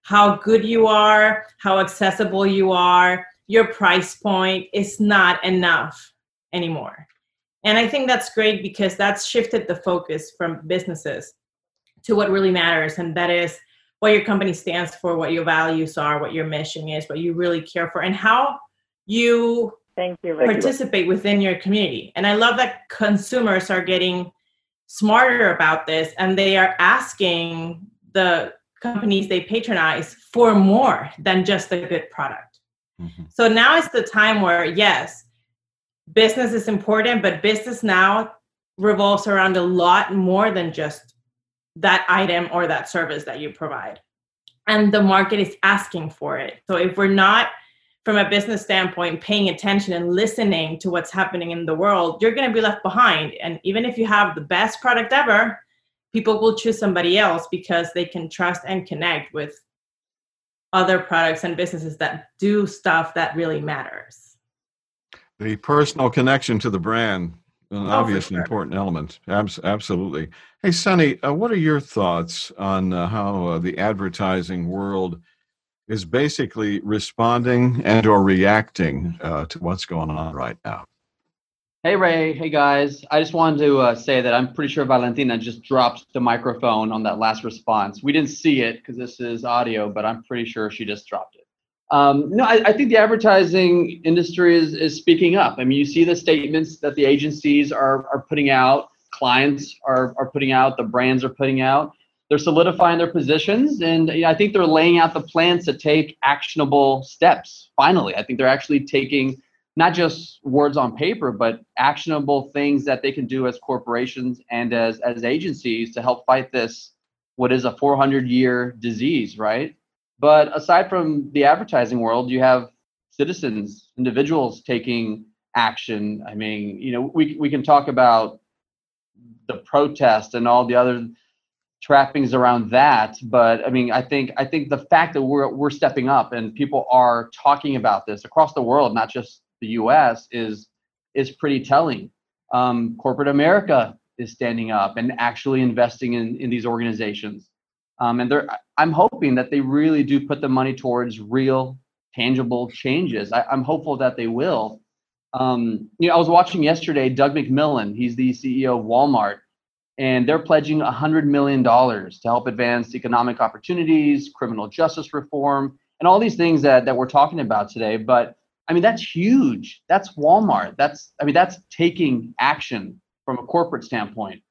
[SPEAKER 6] How good you are, how accessible you are, your price point is not enough anymore. And I think that's great because that's shifted the focus from businesses to what really matters, and that is what your company stands for, what your values are, what your mission is, what you really care for, and how you
[SPEAKER 3] Thank you.
[SPEAKER 6] participate within your community. And I love that consumers are getting smarter about this and they are asking the companies they patronize for more than just a good product. Mm-hmm. So now is the time where, yes, business is important, but business now revolves around a lot more than just that item or that service that you provide. And the market is asking for it. So if we're not, from a business standpoint, paying attention and listening to what's happening in the world, you're going to be left behind. And even if you have the best product ever, people will choose somebody else because they can trust and connect with other products and businesses that do stuff that really matters.
[SPEAKER 1] The personal connection to the brand an oh, obvious sure. important element. Abs- absolutely. Hey, Sonny, uh, what are your thoughts on uh, how uh, the advertising world is basically responding and or reacting uh, to what's going on right now?
[SPEAKER 7] Hey, Ray. Hey, guys. I just wanted to uh, say that I'm pretty sure Valentina just dropped the microphone on that last response. We didn't see it because this is audio, but I'm pretty sure she just dropped it. Um, no, I, I, think the advertising industry is, is speaking up. I mean, you see the statements that the agencies are, are putting out, clients are, are putting out, the brands are putting out. They're solidifying their positions, and you know, I think they're laying out the plans to take actionable steps. Finally, I think they're actually taking not just words on paper, but actionable things that they can do as corporations and as as agencies to help fight this what is a 400 year disease, right? But aside from the advertising world, you have citizens, individuals taking action. I mean, you know, we we can talk about the protest and all the other trappings around that, but I mean, I think I think the fact that we're we're stepping up and people are talking about this across the world, not just the U.S., is is pretty telling. Um, corporate America is standing up and actually investing in in these organizations. Um, and they're, I'm hoping that they really do put the money towards real, tangible changes. I, am hopeful that they will. Um, you know, I was watching yesterday Doug McMillon, He's the CEO of Walmart, and they're pledging $100 million to help advance economic opportunities, criminal justice reform, and all these things that, that we're talking about today. But I mean, that's huge. That's Walmart. That's, I mean, that's taking action from a corporate standpoint.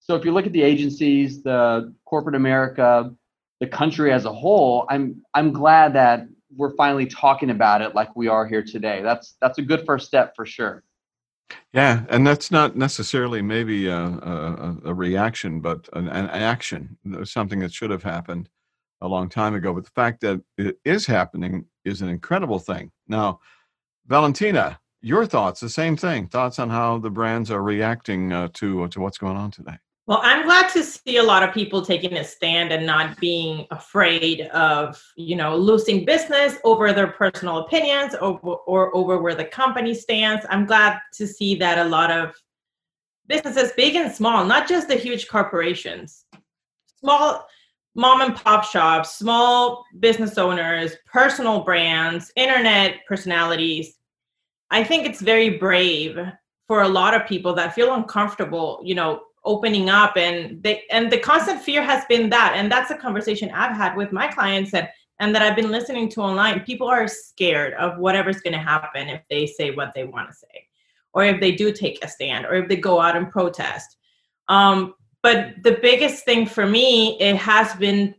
[SPEAKER 7] So if you look at the agencies, the corporate America, the country as a whole, I'm I'm glad that we're finally talking about it like we are here today. That's that's a good first step for sure.
[SPEAKER 1] Yeah, and that's not necessarily maybe a, a, a reaction, but an, an, action, something that should have happened a long time ago. But the fact that it is happening is an incredible thing. Now, Valentina, your thoughts, the same thing. Thoughts on how the brands are reacting uh, to to what's going on today.
[SPEAKER 6] Well, I'm glad to see a lot of people taking a stand and not being afraid of, you know, losing business over their personal opinions or, or over where the company stands. I'm glad to see that a lot of businesses, big and small, not just the huge corporations, small mom and pop shops, small business owners, personal brands, internet personalities. I think it's very brave for a lot of people that feel uncomfortable, you know, opening up and they and the constant fear has been that and that's a conversation i've had with my clients and and that i've been listening to online. People are scared of whatever's going to happen if they say what they want to say or if they do take a stand or if they go out and protest. Um, but the biggest thing for me it has been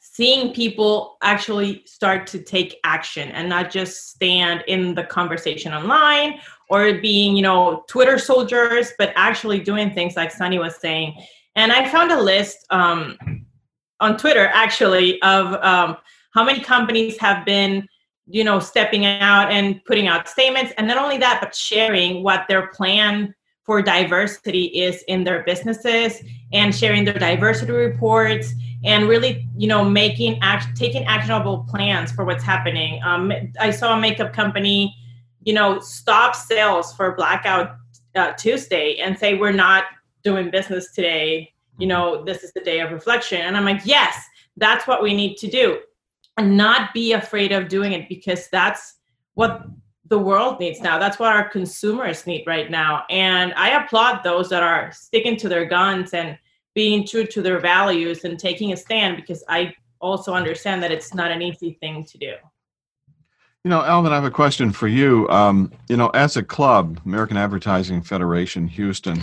[SPEAKER 6] seeing people actually start to take action and not just stand in the conversation online or being, you know, Twitter soldiers, but actually doing things like Sonny was saying. And I found a list um, on Twitter actually of um, how many companies have been, you know, stepping out and putting out statements. And not only that, but sharing what their plan for diversity is in their businesses and sharing their diversity reports and really you know making act taking actionable plans for what's happening um, i saw a makeup company you know, stop sales for Blackout uh, Tuesday and say, we're not doing business today. You know, this is the day of reflection. And I'm like, yes, that's what we need to do. And not be afraid of doing it because that's what the world needs now. That's what our consumers need right now. And I applaud those that are sticking to their guns and being true to their values and taking a stand because I also understand that it's not an easy thing to do.
[SPEAKER 1] You know, Alvin, I have a question for you. Um, you know, as a club, American Advertising Federation, Houston,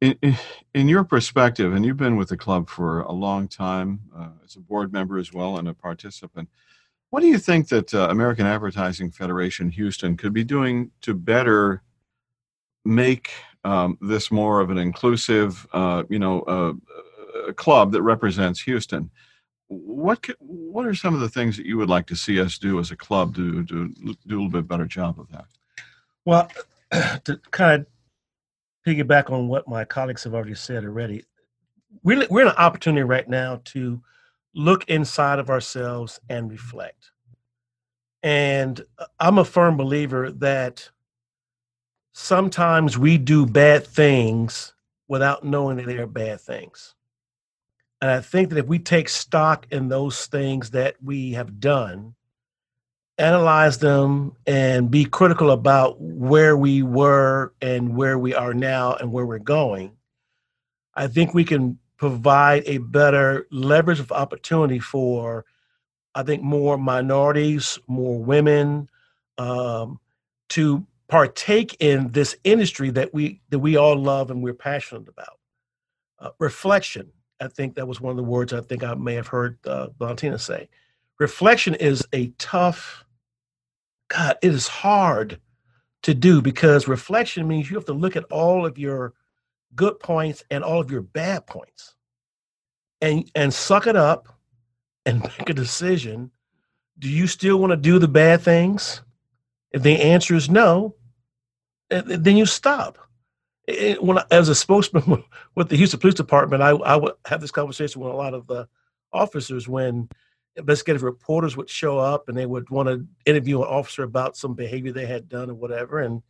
[SPEAKER 1] in, in, your perspective, and you've been with the club for a long time uh, as a board member as well and a participant, what do you think that uh, American Advertising Federation Houston could be doing to better make um, this more of an inclusive, uh, you know, uh, club that represents Houston? What what are some of the things that you would like to see us do as a club to, to do a little bit better job of that?
[SPEAKER 5] Well, to kind of piggyback on what my colleagues have already said already, we're, we're in an opportunity right now to look inside of ourselves and reflect. And uh, I'm a firm believer that sometimes we do bad things without knowing that they are bad things. And I think that if we take stock in those things that we have done, analyze them, and be critical about where we were and where we are now and where we're going, I think we can provide a better leverage of opportunity for, I think, more minorities, more women, um, to partake in this industry that we that we all love and we're passionate about. Uh, reflection I think that was one of the words I think I may have heard uh, Valentina say. Reflection is a tough, God, it is hard to do because reflection means you have to look at all of your good points and all of your bad points and and suck it up and make a decision. Do you still want to do the bad things? If the answer is no then you stop it, when I, as a spokesman with the Houston Police Department, I, I would have this conversation with a lot of the officers when investigative reporters would show up and they would want to interview an officer about some behavior they had done or whatever. And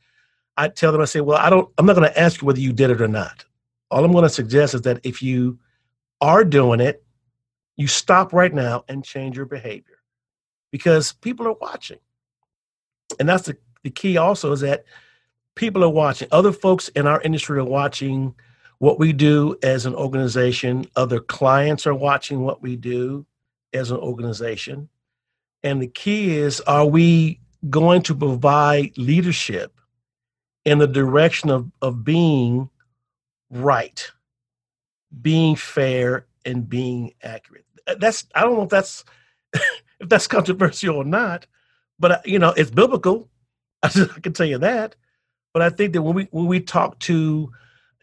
[SPEAKER 5] I tell them, I say, well, I don't, I'm not going to ask you whether you did it or not. All I'm going to suggest is that if you are doing it, you stop right now and change your behavior because people are watching. And that's the, the key also is that people are watching. Other folks in our industry are watching what we do as an organization. Other clients are watching what we do as an organization. And the key is are we going to provide leadership in the direction of, of being right, being fair, and being accurate? That's I don't know if that's if that's controversial or not, but uh, you know it's biblical. I can tell you that. But I think that when we when we talk to,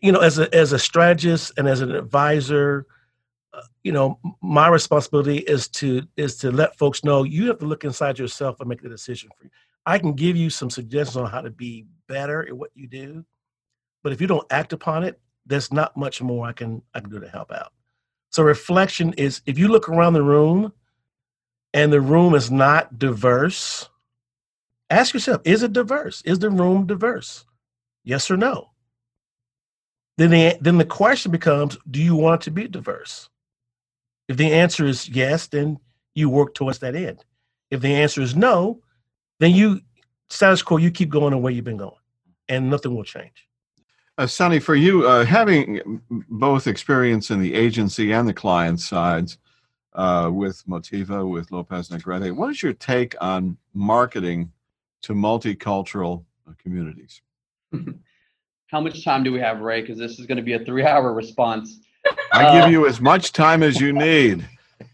[SPEAKER 5] you know, as a as a strategist and as an advisor, uh, you know, my responsibility is to is to let folks know you have to look inside yourself and make the decision for you. I can give you some suggestions on how to be better at what you do, but if you don't act upon it, there's not much more I can I can do to help out. So reflection is if you look around the room and the room is not diverse, ask yourself, is it diverse? Is the room diverse? Yes or no? Then the, then the question becomes, do you want to be diverse? If the answer is yes, then you work towards that end. If the answer is no, then you status quo, you keep going the way you've been going and nothing will change.
[SPEAKER 1] Uh, Sonny, for you, uh, having both experience in the agency and the client sides uh, with Motiva, with Lopez Negrete, what is your take on marketing to multicultural uh, communities?
[SPEAKER 7] How much time do we have, Ray? Because this is going to be a three hour response.
[SPEAKER 1] I give uh, you as much time as you need.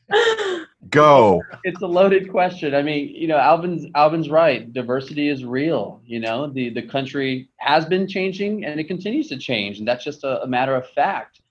[SPEAKER 1] Go.
[SPEAKER 7] It's a loaded question. I mean, you know, Alvin's Alvin's right. Diversity is real. You know, the the country has been changing and it continues to change, and that's just a, a matter of fact.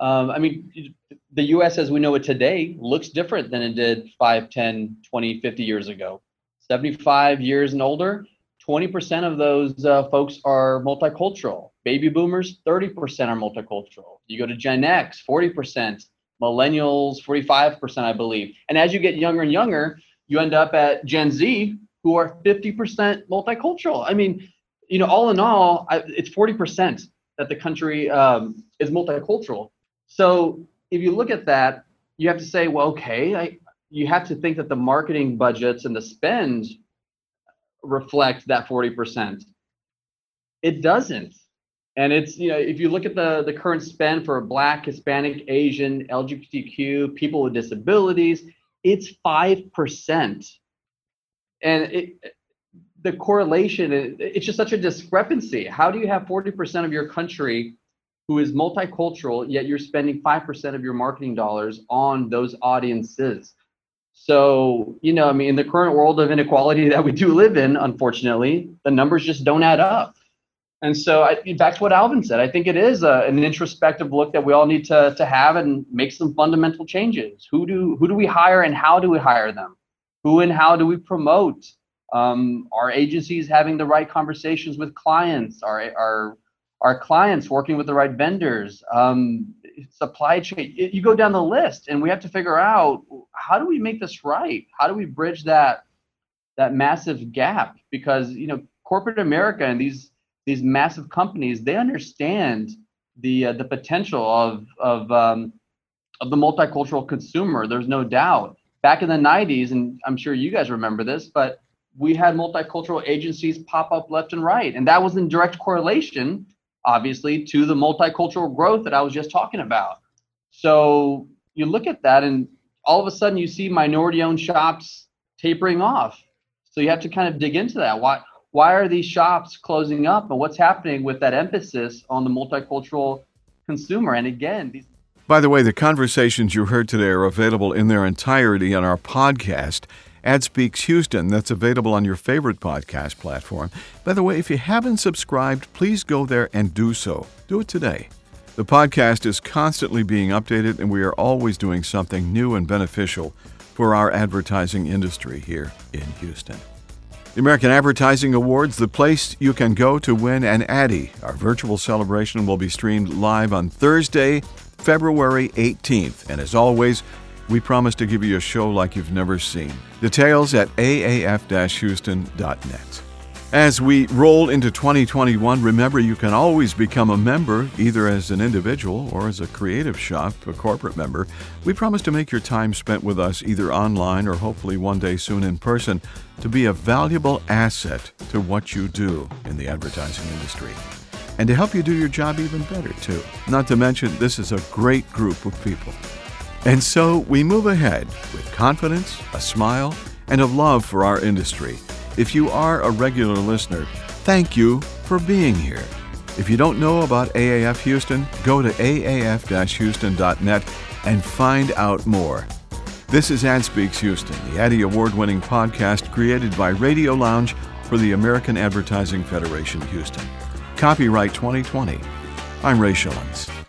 [SPEAKER 7] Um, I mean, the U.S. as we know it today looks different than it did 5, 10, 20, 50 years ago. 75 years and older, 20% of those uh, folks are multicultural. Baby boomers, 30% are multicultural. You go to Gen X, 40%. Millennials, 45%, I believe. And as you get younger and younger, you end up at Gen Z, who are 50% multicultural. I mean, you know, all in all, I, it's 40% that the country um, is multicultural. So if you look at that, you have to say, well, okay, I, you have to think that the marketing budgets and the spend reflect that 40%. It doesn't. And it's, you know, if you look at the, the current spend for Black, Hispanic, Asian, LGBTQ, people with disabilities, it's 5%. And it, the correlation, it's just such a discrepancy. How do you have 40% of your country who is multicultural, yet you're spending 5% of your marketing dollars on those audiences? So, you know, I mean, in the current world of inequality that we do live in, unfortunately, the numbers just don't add up. And so, I, back to what Alvin said, I think it is a, an introspective look that we all need to, to have and make some fundamental changes. Who do who do we hire and how do we hire them? Who and how do we promote? Um, are agencies having the right conversations with clients? Are are our clients working with the right vendors? Um, supply chain. You go down the list, and we have to figure out how do we make this right? How do we bridge that that massive gap? Because you know, corporate America and these these massive companies, they understand the uh, the potential of of um, of the multicultural consumer. There's no doubt. Back in the 90s, and I'm sure you guys remember this, but we had multicultural agencies pop up left and right, and that was in direct correlation obviously, to the multicultural growth that I was just talking about. So you look at that, and all of a sudden you see minority owned shops tapering off. So you have to kind of dig into that. Why, why are these shops closing up, and what's happening with that emphasis on the multicultural consumer? And again, these
[SPEAKER 1] by the way, the conversations you heard today are available in their entirety on our podcast AdSpeaks Houston, that's available on your favorite podcast platform. By the way, if you haven't subscribed, please go there and do so. Do it today. The podcast is constantly being updated, and we are always doing something new and beneficial for our advertising industry here in Houston. The American Advertising Awards, the place you can go to win an ADDY. Our virtual celebration will be streamed live on Thursday, February 18th. And as always, we promise to give you a show like you've never seen. Details at aaf houston.net. As we roll into 2021, remember you can always become a member, either as an individual or as a creative shop, a corporate member. We promise to make your time spent with us either online or hopefully one day soon in person to be a valuable asset to what you do in the advertising industry. And to help you do your job even better, too. Not to mention, this is a great group of people. And so we move ahead with confidence, a smile, and a love for our industry. If you are a regular listener, thank you for being here. If you don't know about AAF Houston, go to aaf houston.net and find out more. This is AdSpeaks Houston, the ADDY Award winning podcast created by Radio Lounge for the American Advertising Federation Houston. Copyright 2020. I'm Ray Schillens.